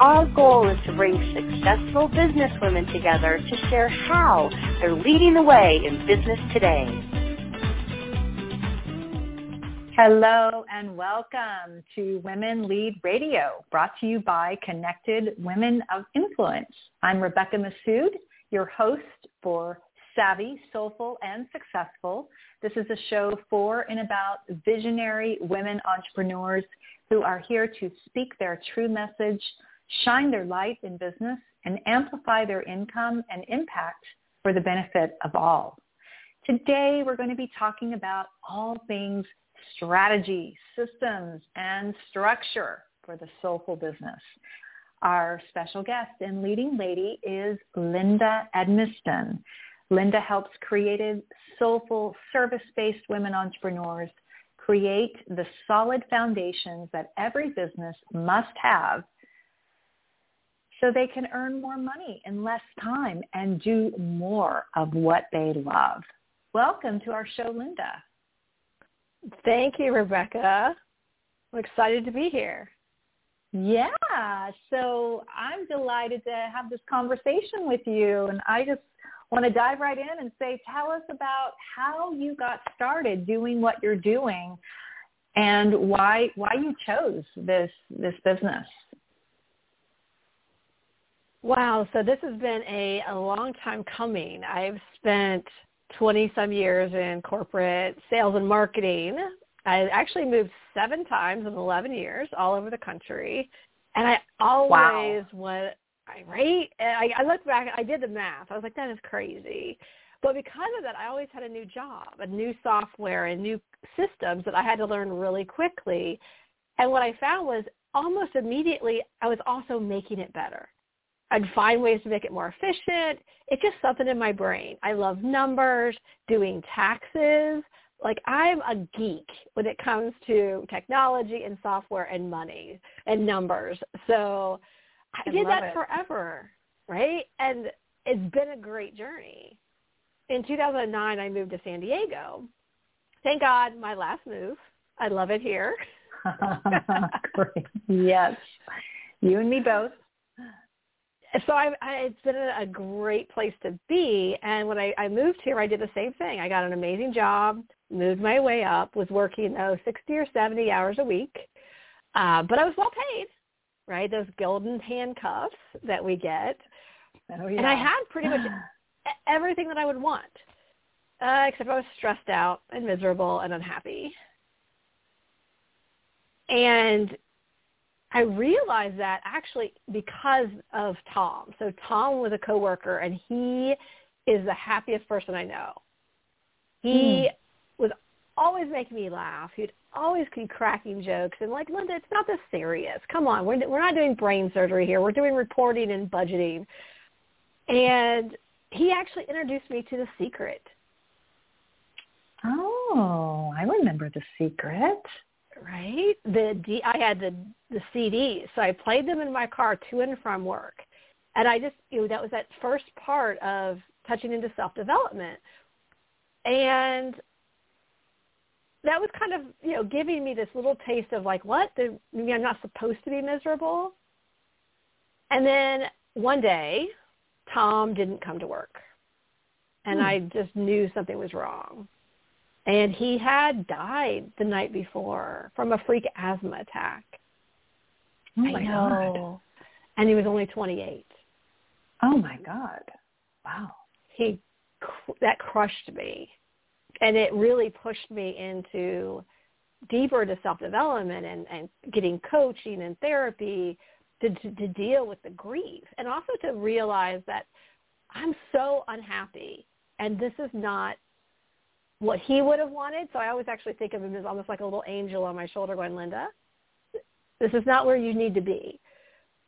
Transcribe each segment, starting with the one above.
Our goal is to bring successful businesswomen together to share how they're leading the way in business today. Hello and welcome to Women Lead Radio, brought to you by Connected Women of Influence. I'm Rebecca Massoud, your host for Savvy, Soulful, and Successful. This is a show for and about visionary women entrepreneurs who are here to speak their true message shine their light in business, and amplify their income and impact for the benefit of all. Today, we're going to be talking about all things strategy, systems, and structure for the soulful business. Our special guest and leading lady is Linda Edmiston. Linda helps creative, soulful, service-based women entrepreneurs create the solid foundations that every business must have so they can earn more money in less time and do more of what they love. Welcome to our show, Linda. Thank you, Rebecca. I'm excited to be here. Yeah, so I'm delighted to have this conversation with you. And I just want to dive right in and say, tell us about how you got started doing what you're doing and why why you chose this this business. Wow. So this has been a, a long time coming. I've spent 20 some years in corporate sales and marketing. I actually moved seven times in 11 years all over the country. And I always wow. went, right? I, I look back, I did the math. I was like, that is crazy. But because of that, I always had a new job, a new software and new systems that I had to learn really quickly. And what I found was almost immediately, I was also making it better. I'd find ways to make it more efficient. It's just something in my brain. I love numbers, doing taxes. Like I'm a geek when it comes to technology and software and money and numbers. So I, I did that it. forever, right? And it's been a great journey. In 2009, I moved to San Diego. Thank God, my last move. I love it here. Great. Yes. You and me both so I, I, it's been a, a great place to be. And when I, I moved here, I did the same thing. I got an amazing job, moved my way up, was working oh, 60 or 70 hours a week. Uh, but I was well paid, right? Those golden handcuffs that we get. Oh, yeah. And I had pretty much everything that I would want, uh, except I was stressed out and miserable and unhappy. And I realized that actually because of Tom. So Tom was a coworker and he is the happiest person I know. He mm. was always making me laugh. He'd always be cracking jokes and like, Linda, it's not this serious. Come on, we're we're not doing brain surgery here. We're doing reporting and budgeting. And he actually introduced me to The Secret. Oh, I remember The Secret right? The D, I had the the CDs, so I played them in my car to and from work, and I just you know that was that first part of touching into self development, and that was kind of you know giving me this little taste of like what? The, maybe I'm not supposed to be miserable, and then one day Tom didn't come to work, and hmm. I just knew something was wrong and he had died the night before from a freak asthma attack. Oh my God. And he was only 28. Oh my God. Wow. He that crushed me. And it really pushed me into deeper to self-development and, and getting coaching and therapy to, to, to deal with the grief and also to realize that I'm so unhappy and this is not what he would have wanted. So I always actually think of him as almost like a little angel on my shoulder going, Linda, this is not where you need to be.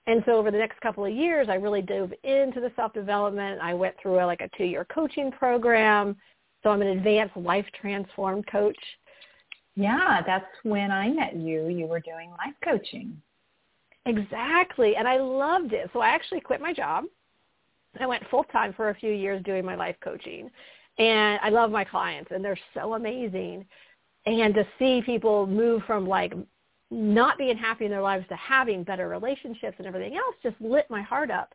And so over the next couple of years, I really dove into the self-development. I went through a, like a two-year coaching program. So I'm an advanced life transformed coach. Yeah, that's when I met you. You were doing life coaching. Exactly. And I loved it. So I actually quit my job. I went full time for a few years doing my life coaching. And I love my clients and they're so amazing. And to see people move from like not being happy in their lives to having better relationships and everything else just lit my heart up.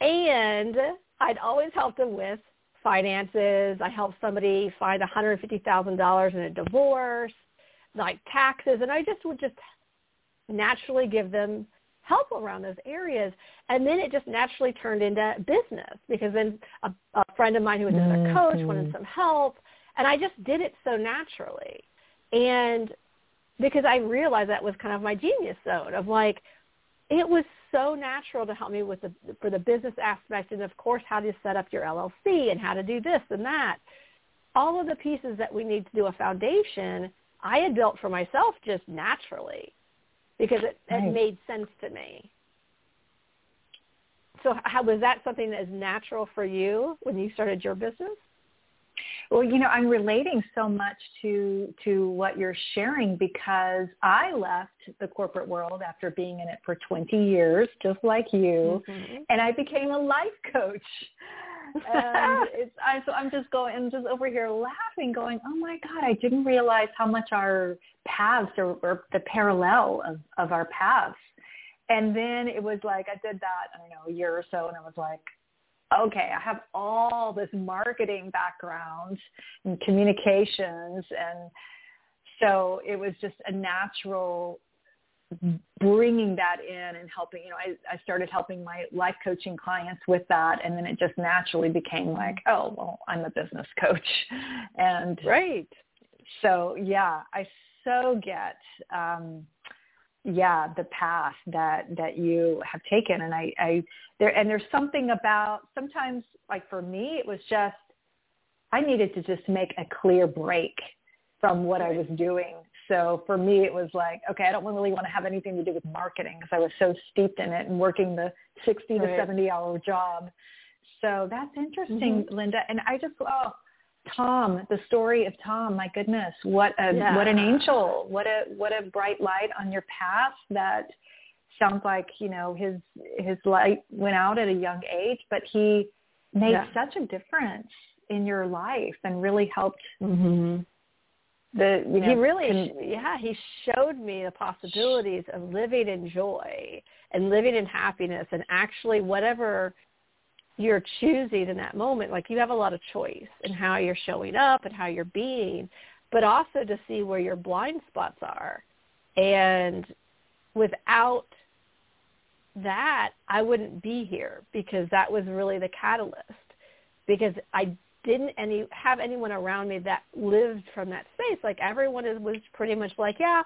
And I'd always helped them with finances. I helped somebody find $150,000 in a divorce, like taxes, and I just would just naturally give them help around those areas. And then it just naturally turned into business because then a, a friend of mine who was another mm-hmm. coach wanted some help, and I just did it so naturally. And because I realized that was kind of my genius zone of like, it was so natural to help me with the for the business aspect and of course how to set up your LLC and how to do this and that. All of the pieces that we need to do a foundation, I had built for myself just naturally because it, it made sense to me. So how was that something that is natural for you when you started your business? Well, you know, I'm relating so much to to what you're sharing because I left the corporate world after being in it for 20 years, just like you, mm-hmm. and I became a life coach. And it's I so I'm just going and just over here laughing, going, "Oh my God, I didn't realize how much our paths or, or the parallel of, of our paths." And then it was like I did that I don't know a year or so, and I was like, okay, I have all this marketing background and communications. And so it was just a natural bringing that in and helping, you know, I, I started helping my life coaching clients with that. And then it just naturally became like, oh, well, I'm a business coach. And right. So yeah, I so get, um, yeah the path that that you have taken and i i there and there's something about sometimes like for me it was just i needed to just make a clear break from what i was doing so for me it was like okay i don't really want to have anything to do with marketing because i was so steeped in it and working the 60 right. to 70 hour job so that's interesting mm-hmm. linda and i just oh Tom, the story of Tom, my goodness, what a yeah. what an angel. What a what a bright light on your path that sounds like, you know, his his light went out at a young age, but he made yeah. such a difference in your life and really helped mm-hmm. The you know, he really yeah he showed me the possibilities of living in joy and living in happiness and actually whatever you're choosing in that moment, like you have a lot of choice in how you're showing up and how you're being, but also to see where your blind spots are. And without that, I wouldn't be here because that was really the catalyst. Because I didn't any have anyone around me that lived from that space. Like everyone is, was pretty much like, yeah,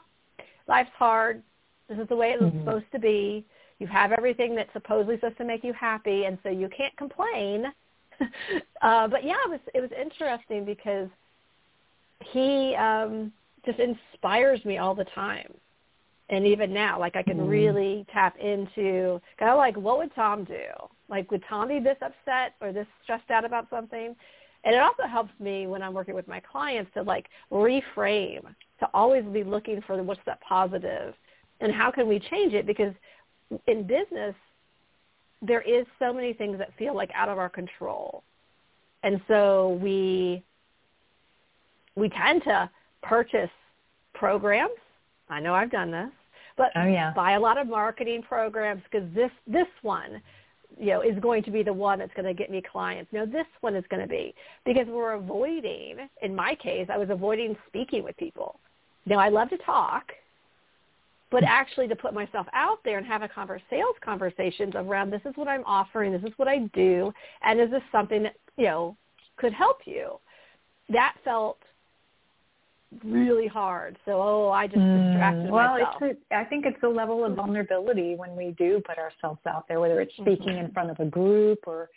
life's hard. This is the way it's mm-hmm. supposed to be you have everything that's supposedly supposed to make you happy, and so you can't complain. uh, but yeah, it was it was interesting because he um, just inspires me all the time, and even now, like I can mm. really tap into kind of like what would Tom do? Like would Tom be this upset or this stressed out about something? And it also helps me when I'm working with my clients to like reframe, to always be looking for what's that positive and how can we change it because in business, there is so many things that feel like out of our control. And so we we tend to purchase programs. I know I've done this, but oh, yeah. buy a lot of marketing programs because this this one, you know, is going to be the one that's going to get me clients. No, this one is going to be because we're avoiding. In my case, I was avoiding speaking with people. Now I love to talk, but hmm. actually to put myself out there and have a converse, sales conversations around this is what I'm offering, this is what I do, and is this something that, you know, could help you? That felt really hard. So, oh, I just distracted mm, well, myself. Well, I think it's a level of vulnerability when we do put ourselves out there, whether it's speaking mm-hmm. in front of a group or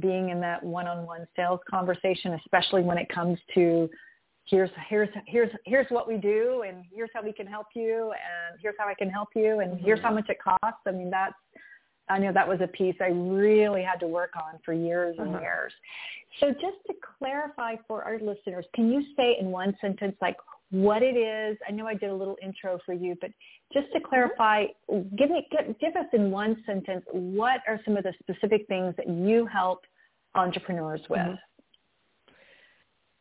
being in that one-on-one sales conversation, especially when it comes to here's here's here's here's what we do and here's how we can help you and here's how I can help you and mm-hmm. here's how much it costs. I mean that's I know that was a piece I really had to work on for years and uh-huh. years. So just to clarify for our listeners, can you say in one sentence like what it is? I know I did a little intro for you, but just to clarify, give me give, give us in one sentence what are some of the specific things that you help entrepreneurs with? Mm-hmm.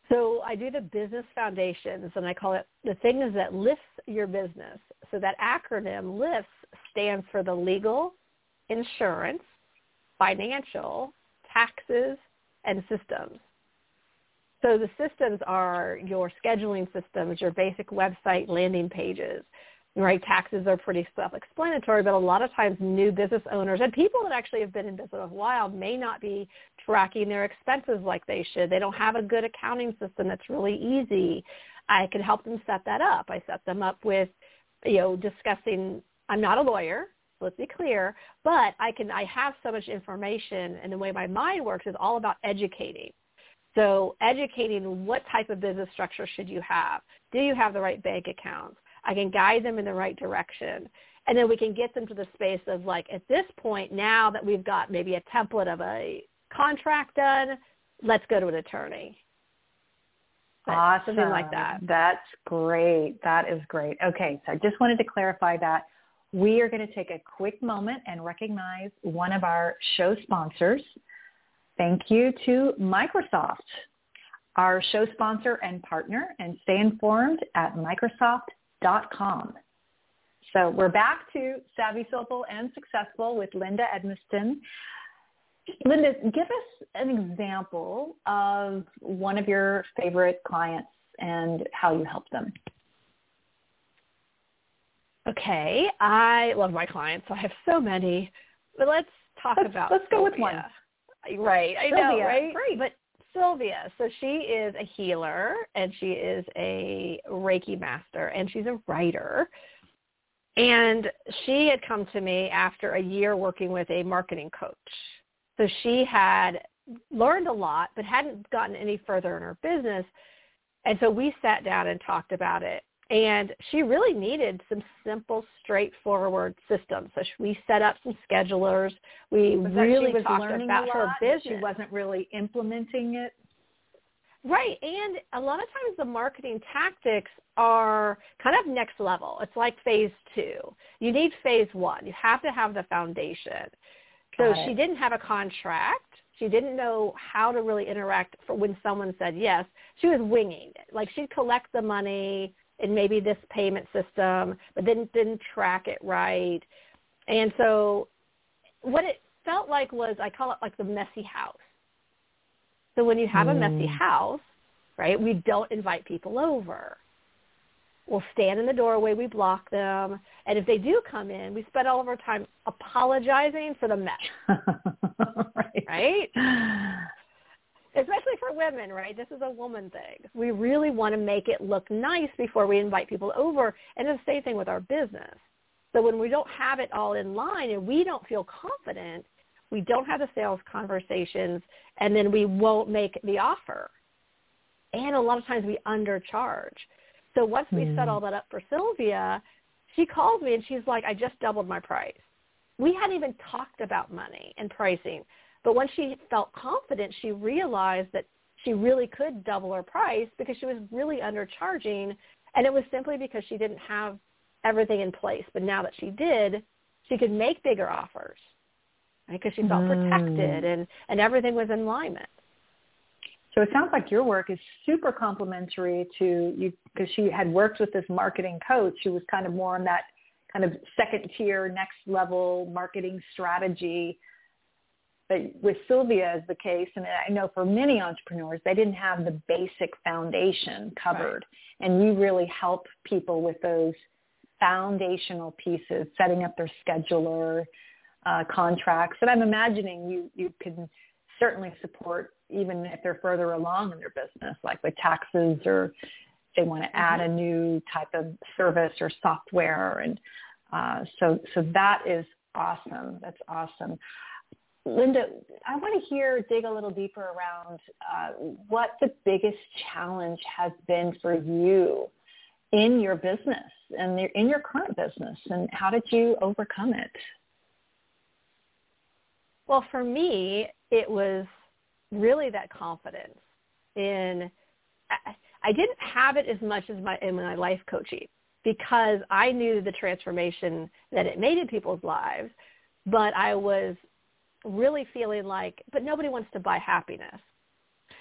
So I do the business foundations and I call it the things that lifts your business. So that acronym LIFTS stands for the legal, insurance, financial, taxes, and systems. So the systems are your scheduling systems, your basic website landing pages, right? Taxes are pretty self-explanatory, but a lot of times new business owners and people that actually have been in business a while may not be tracking their expenses like they should. They don't have a good accounting system that's really easy. I can help them set that up. I set them up with, you know, discussing, I'm not a lawyer, let's be clear, but I can, I have so much information and the way my mind works is all about educating. So educating what type of business structure should you have? Do you have the right bank accounts? I can guide them in the right direction. And then we can get them to the space of like, at this point, now that we've got maybe a template of a contract done, let's go to an attorney. awesome. Something like that. That's great. That is great. Okay, so I just wanted to clarify that. We are going to take a quick moment and recognize one of our show sponsors. Thank you to Microsoft, our show sponsor and partner, and stay informed at Microsoft.com. So we're back to Savvy, Soulful, and Successful with Linda Edmiston. Linda, give us an example of one of your favorite clients and how you help them. Okay, I love my clients. I have so many, but let's talk let's, about. Let's go with one. Right, I Sylvia. know, right? Great. But Sylvia, so she is a healer and she is a Reiki master and she's a writer. And she had come to me after a year working with a marketing coach. So she had learned a lot but hadn't gotten any further in her business. And so we sat down and talked about it and she really needed some simple, straightforward systems. So we set up some schedulers. We was really talked about her business. She wasn't really implementing it. Right. And a lot of times the marketing tactics are kind of next level. It's like phase two. You need phase one. You have to have the foundation. So she didn't have a contract. She didn't know how to really interact for when someone said yes. She was winging it. Like she'd collect the money in maybe this payment system, but then didn't track it right. And so what it felt like was, I call it like the messy house. So when you have mm. a messy hmm. house, right, we don't invite people over. We'll stand in the doorway, we block them, and if they do come in, we spend all of our time apologizing for the mess. right. right? Especially for women, right? This is a woman thing. We really want to make it look nice before we invite people over. And it's the same thing with our business. So when we don't have it all in line and we don't feel confident, we don't have the sales conversations, and then we won't make the offer. And a lot of times we undercharge. So once we set hmm. all that up for Sylvia, she calls me and she's like, I just doubled my price. We hadn't even talked about money and pricing. But when she felt confident, she realized that she really could double her price because she was really undercharging. And it was simply because she didn't have everything in place. But now that she did, she could make bigger offers right? because she felt mm. protected and, and everything was in alignment. So it sounds like your work is super complementary to you because she had worked with this marketing coach who was kind of more on that kind of second tier, next level marketing strategy with Sylvia is the case, and I know for many entrepreneurs, they didn't have the basic foundation covered. Right. And you really help people with those foundational pieces, setting up their scheduler, uh, contracts. And I'm imagining you, you can certainly support even if they're further along in their business, like with taxes or they want to add a mm-hmm. new type of service or software. And uh, so, so that is awesome. That's awesome. Linda, I want to hear, dig a little deeper around uh, what the biggest challenge has been for you in your business and in your current business, and how did you overcome it? Well, for me, it was really that confidence in. I, I didn't have it as much as my in my life coaching because I knew the transformation that it made in people's lives, but I was really feeling like, but nobody wants to buy happiness.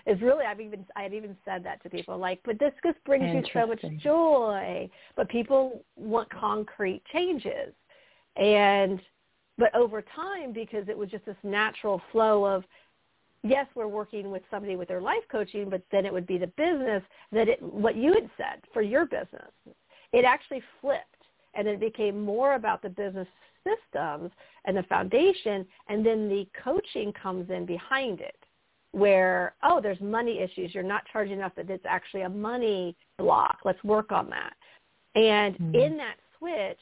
Is really I've even I had even said that to people like, but this just brings you so much joy. But people want concrete changes, and but over time because it was just this natural flow of yes, we're working with somebody with their life coaching, but then it would be the business that it, what you had said for your business. It actually flipped and it became more about the business systems and the foundation and then the coaching comes in behind it where oh there's money issues. You're not charging enough that it's actually a money block. Let's work on that. And mm-hmm. in that switch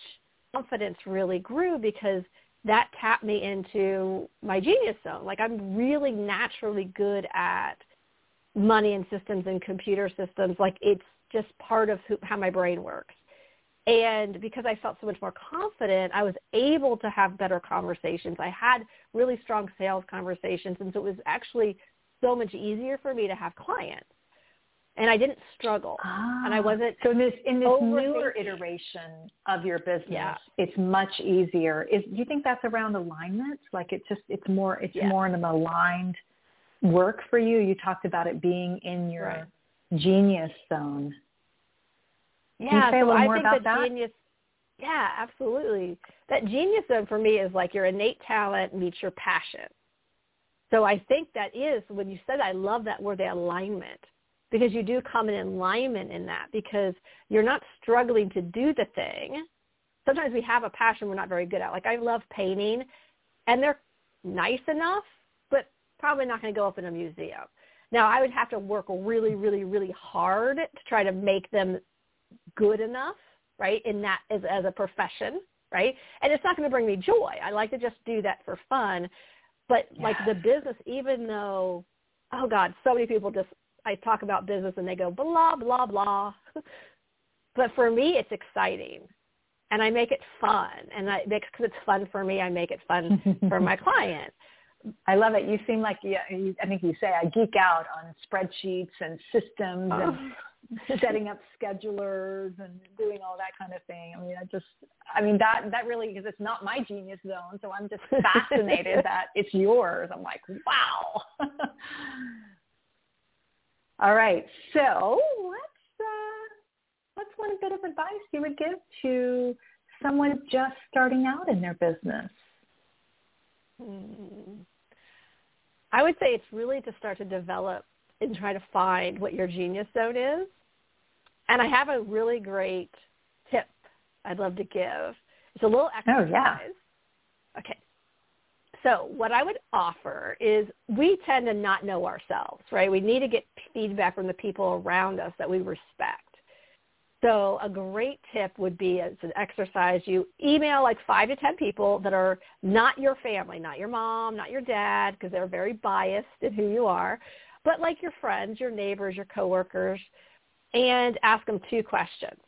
confidence really grew because that tapped me into my genius zone. Like i'm really naturally good at money and systems and computer systems. Like it's just part of who, how my brain works and because I felt so much more confident, I was able to have better conversations. I had really strong sales conversations. And so it was actually so much easier for me to have clients. And I didn't struggle. Ah, and I wasn't So in this in this newer iteration of your business, yeah. it's much easier. Is do you think that's around alignment? Like it's just it's more it's yeah. more in an aligned work for you. You talked about it being in your right. genius zone. Yeah, so I think that, that, genius. Yeah, absolutely. That genius zone for me is like your innate talent meets your passion. So I think that is when you said I love that word, the alignment, because you do come in alignment in that because you're not struggling to do the thing. Sometimes we have a passion we're not very good at. Like I love painting, and they're nice enough, but probably not going to go up in a museum. Now I would have to work really, really, really hard to try to make them good enough, right, in that as, as a profession, right? And it's not going to bring me joy. I like to just do that for fun. But like the business, even though, oh God, so many people just, I talk about business and they go blah, blah, blah. but for me, it's exciting. And I make it fun. And I, because it's fun for me, I make it fun for my client. I love it. You seem like yeah, you, I think you say I geek out on spreadsheets and systems oh. and setting up schedulers and doing all that kind of thing. I mean, I just, I mean that that really because it's not my genius zone, so I'm just fascinated that it's yours. I'm like, wow. all right, so what's uh, what's one bit of advice you would give to someone just starting out in their business? Hmm. I would say it's really to start to develop and try to find what your genius zone is. And I have a really great tip I'd love to give. It's a little exercise. Oh, yeah. Okay. So what I would offer is we tend to not know ourselves, right? We need to get feedback from the people around us that we respect. So a great tip would be as an exercise, you email like five to 10 people that are not your family, not your mom, not your dad, because they're very biased in who you are, but like your friends, your neighbors, your coworkers, and ask them two questions.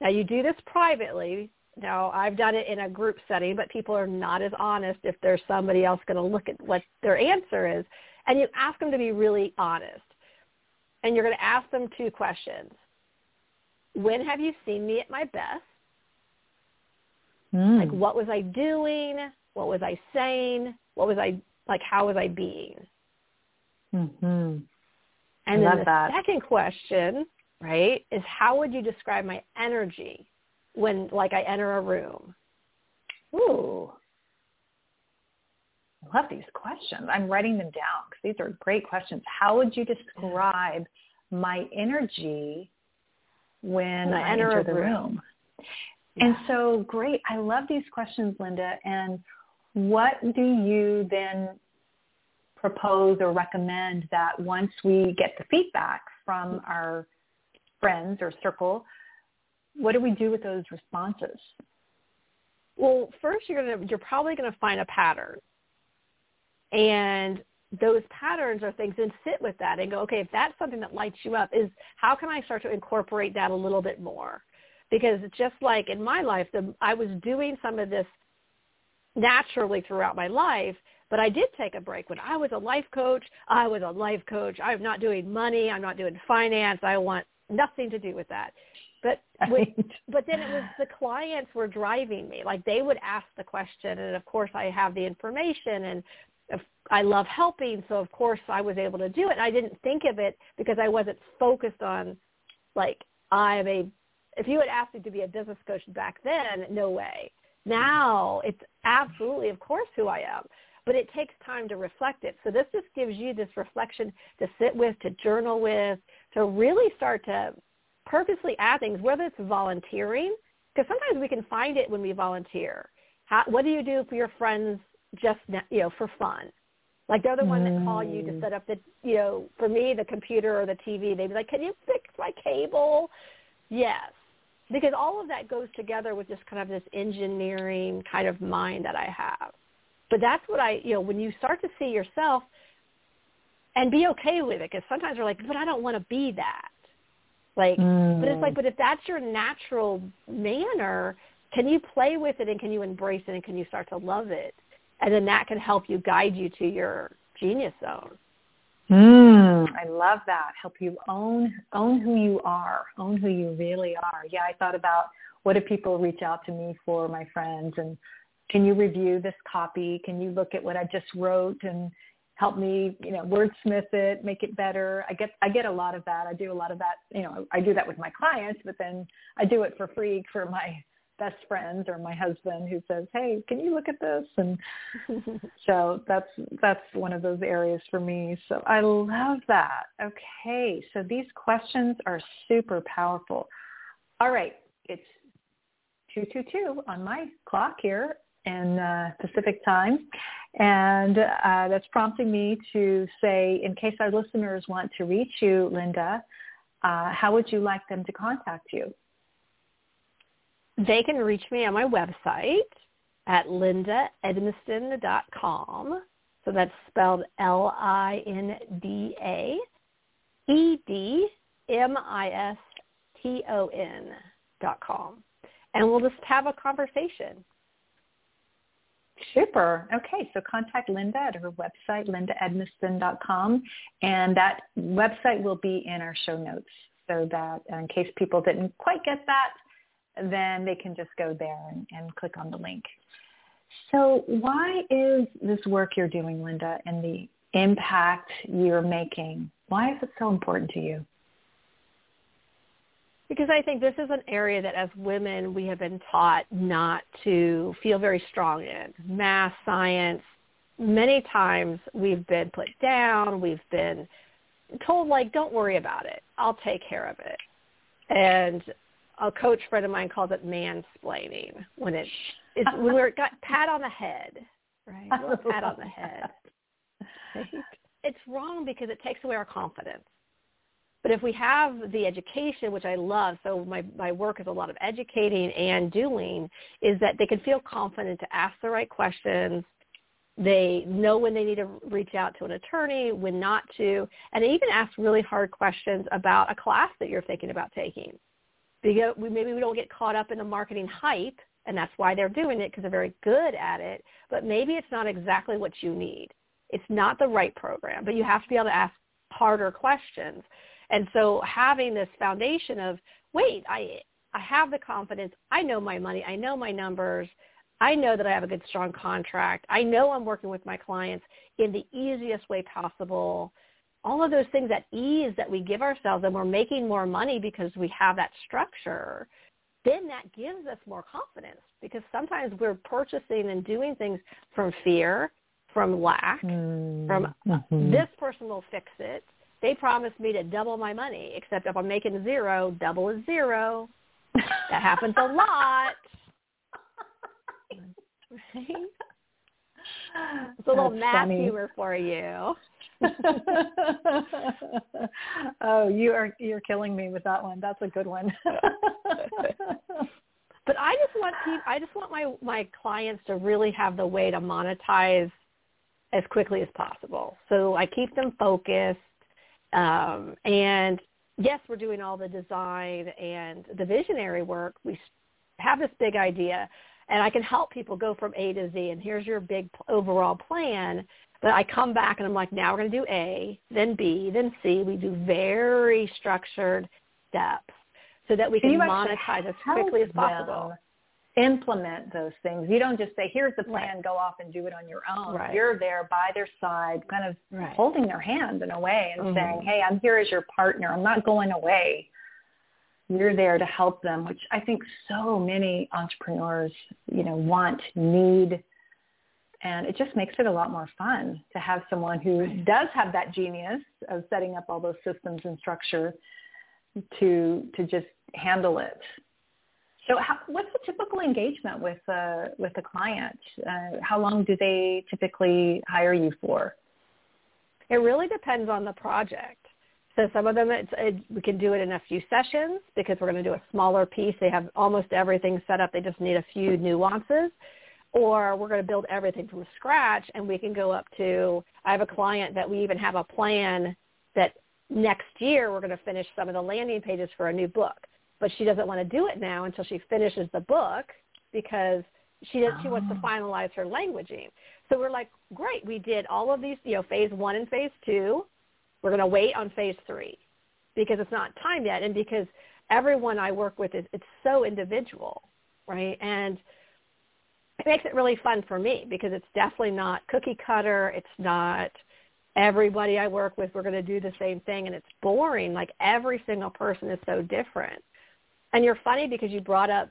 Now you do this privately. Now I've done it in a group setting, but people are not as honest if there's somebody else going to look at what their answer is. And you ask them to be really honest. And you're going to ask them two questions. When have you seen me at my best? Mm. Like what was I doing? What was I saying? What was I like how was I being? Mhm. And Love then the that. second question right, is how would you describe my energy when like I enter a room? Ooh. I love these questions. I'm writing them down because these are great questions. How would you describe my energy when, when I, I, enter, enter the room? room? Yeah. And so great. I love these questions, Linda. And what do you then propose or recommend that once we get the feedback from our friends or circle, what do we do with those responses? Well, first you're gonna you're probably gonna find a pattern. And those patterns or things and sit with that and go, okay, if that's something that lights you up is how can I start to incorporate that a little bit more? Because just like in my life, the, I was doing some of this naturally throughout my life, but I did take a break. When I was a life coach, I was a life coach. I'm not doing money. I'm not doing finance. I want nothing to do with that. But with, but then it was the clients were driving me. Like they would ask the question, and of course I have the information, and I love helping, so of course I was able to do it. And I didn't think of it because I wasn't focused on like I'm a. If you had asked me to be a business coach back then, no way. Now it's absolutely, of course, who I am. But it takes time to reflect it. So this just gives you this reflection to sit with, to journal with, to really start to purposely add things, whether it's volunteering, because sometimes we can find it when we volunteer. How, what do you do for your friends just you know for fun? Like they're the one that call you to mm. set up the, you know, for me, the computer or the TV. They'd be like, can you fix my cable? Yes. Because all of that goes together with just kind of this engineering kind of mind that I have. But that's what I, you know, when you start to see yourself and be okay with it, because sometimes we're like, but I don't want to be that. Like, mm. but it's like, mm. but if that's your natural manner, can you play with it and can you embrace it and can you start to love it? And then that can help you guide you to your genius zone. Mm, I love that. Help you own own who you are, own who you really are. Yeah, I thought about what if people reach out to me for my friends and can you review this copy? Can you look at what I just wrote and help me, you know, wordsmith it, make it better? I get I get a lot of that. I do a lot of that, you know, I do that with my clients, but then I do it for free for my best friends or my husband who says, "Hey, can you look at this?" And so that's that's one of those areas for me. So I love that. Okay, so these questions are super powerful. All right, it's two two two on my clock here in uh, Pacific time, and uh, that's prompting me to say, in case our listeners want to reach you, Linda, uh, how would you like them to contact you? They can reach me on my website at lindaedmiston.com. So that's spelled L-I-N-D-A E-D-M-I-S-T-O-N dot com. And we'll just have a conversation. Super. Okay, so contact Linda at her website, lindaedmiston.com, and that website will be in our show notes so that in case people didn't quite get that, then they can just go there and, and click on the link. So why is this work you're doing, Linda, and the impact you're making, why is it so important to you? Because I think this is an area that as women we have been taught not to feel very strong in. Math, science, many times we've been put down, we've been told like, don't worry about it, I'll take care of it. And a coach friend of mine calls it mansplaining when it's it's when we're got pat on the head, right? Well, pat on the head. It's wrong because it takes away our confidence. But if we have the education, which I love, so my, my work is a lot of educating and doing, is that they can feel confident to ask the right questions. They know when they need to reach out to an attorney, when not to, and they even ask really hard questions about a class that you're thinking about taking we, maybe we don't get caught up in the marketing hype, and that's why they're doing it because they're very good at it. But maybe it's not exactly what you need. It's not the right program, but you have to be able to ask harder questions. And so having this foundation of, wait, I I have the confidence. I know my money. I know my numbers. I know that I have a good, strong contract. I know I'm working with my clients in the easiest way possible all of those things at ease that we give ourselves and we're making more money because we have that structure, then that gives us more confidence because sometimes we're purchasing and doing things from fear, from lack, mm. from mm-hmm. this person will fix it. They promised me to double my money, except if I'm making zero, double is zero. that happens a lot. right? It's a little math funny. humor for you. oh, you are you're killing me with that one. That's a good one. but I just want people, I just want my my clients to really have the way to monetize as quickly as possible. So I keep them focused. Um, and yes, we're doing all the design and the visionary work. We have this big idea, and I can help people go from A to Z. And here's your big overall plan. But I come back and I'm like, now we're going to do A, then B, then C. We do very structured steps so that we can monetize as quickly as possible. Implement those things. You don't just say, here's the plan, right. go off and do it on your own. Right. You're there by their side, kind of right. holding their hand in a way and mm-hmm. saying, hey, I'm here as your partner. I'm not going away. You're there to help them, which I think so many entrepreneurs, you know, want, need, and it just makes it a lot more fun to have someone who does have that genius of setting up all those systems and structure to to just handle it. So, how, what's the typical engagement with uh, with a client? Uh, how long do they typically hire you for? It really depends on the project. So some of them, it's, it, we can do it in a few sessions because we're going to do a smaller piece. They have almost everything set up. They just need a few nuances or we're going to build everything from scratch and we can go up to I have a client that we even have a plan that next year we're going to finish some of the landing pages for a new book. But she doesn't want to do it now until she finishes the book because she does, she wants to oh. finalize her languaging. So we're like, great, we did all of these, you know, phase one and phase two. We're going to wait on phase three because it's not time yet and because everyone I work with is it's so individual, right? And it makes it really fun for me because it's definitely not cookie cutter. It's not everybody I work with, we're going to do the same thing. And it's boring. Like every single person is so different. And you're funny because you brought up,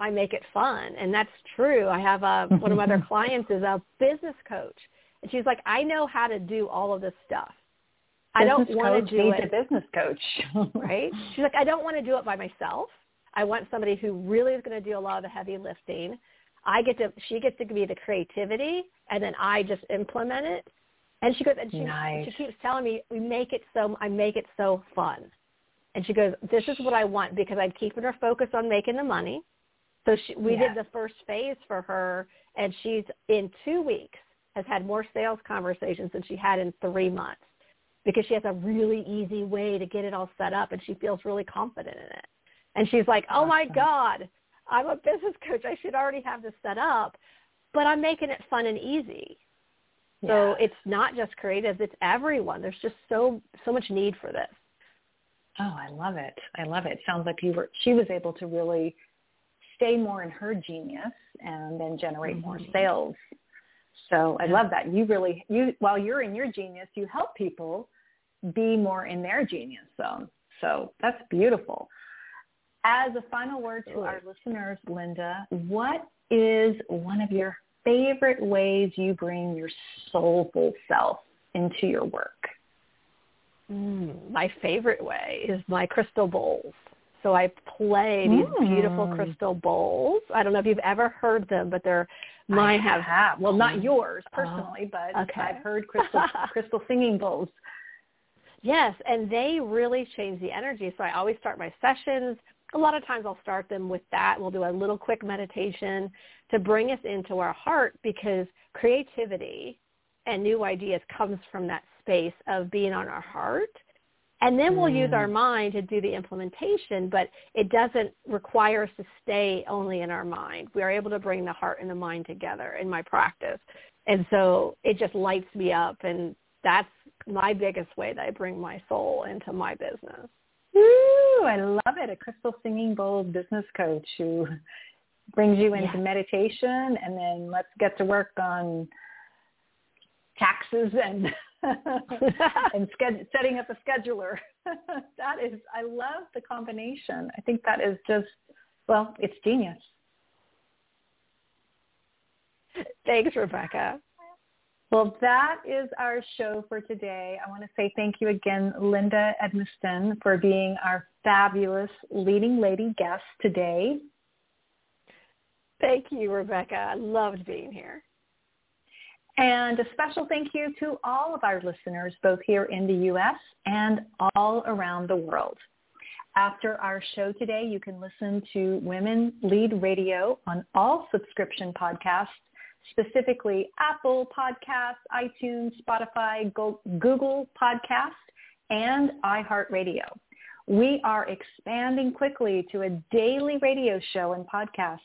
I make it fun. And that's true. I have a, one of my other clients is a business coach. And she's like, I know how to do all of this stuff. I don't want to do it. a business coach. right? She's like, I don't want to do it by myself. I want somebody who really is going to do a lot of the heavy lifting. I get to, she gets to be the creativity, and then I just implement it. And she goes, and she, nice. she keeps telling me, we make it so, I make it so fun. And she goes, this is what I want because I'm keeping her focused on making the money. So she, we did the first phase for her, and she's in two weeks has had more sales conversations than she had in three months because she has a really easy way to get it all set up, and she feels really confident in it. And she's like, oh my God, I'm a business coach. I should already have this set up, but I'm making it fun and easy. Yeah. So it's not just creatives, it's everyone. There's just so so much need for this. Oh, I love it. I love it. Sounds like you were she was able to really stay more in her genius and then generate mm-hmm. more sales. So I love that. You really you while you're in your genius, you help people be more in their genius zone. So that's beautiful. As a final word to our listeners, Linda, what is one of your favorite ways you bring your soulful self into your work? Mm, my favorite way is my crystal bowls. So I play these mm. beautiful crystal bowls. I don't know if you've ever heard them, but they're mine have, have, well not yours oh, personally, but okay. I've heard crystal crystal singing bowls. Yes, and they really change the energy. So I always start my sessions a lot of times I'll start them with that. We'll do a little quick meditation to bring us into our heart because creativity and new ideas comes from that space of being on our heart. And then we'll mm. use our mm. mind to do the implementation, but it doesn't require us to stay only in our mind. We are able to bring the heart and the mind together in my practice. And so it just lights me up and that's my biggest way that I bring my soul into my business. Woo, I love it. A crystal singing bowl business coach who brings you into yeah. meditation and then let's get to work on taxes and and sched- setting up a scheduler. that is, I love the combination. I think that is just, well, it's genius. Thanks, Rebecca. Well, that is our show for today. I want to say thank you again, Linda Edmiston, for being our fabulous leading lady guest today. Thank you, Rebecca. I loved being here. And a special thank you to all of our listeners, both here in the U.S. and all around the world. After our show today, you can listen to Women Lead Radio on all subscription podcasts specifically Apple Podcasts, iTunes, Spotify, Google Podcast, and iHeartRadio. We are expanding quickly to a daily radio show and podcast.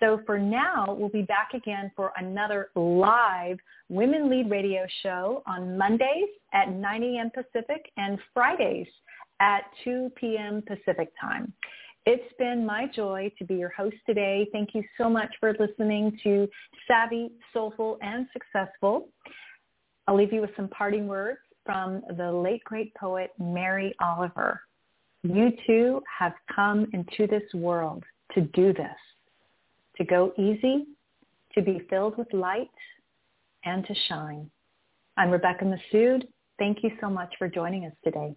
So for now, we'll be back again for another live Women Lead Radio show on Mondays at 9 a.m. Pacific and Fridays at 2 p.m. Pacific time. It's been my joy to be your host today. Thank you so much for listening to Savvy, Soulful, and Successful. I'll leave you with some parting words from the late great poet Mary Oliver. You too have come into this world to do this, to go easy, to be filled with light, and to shine. I'm Rebecca Massoud. Thank you so much for joining us today.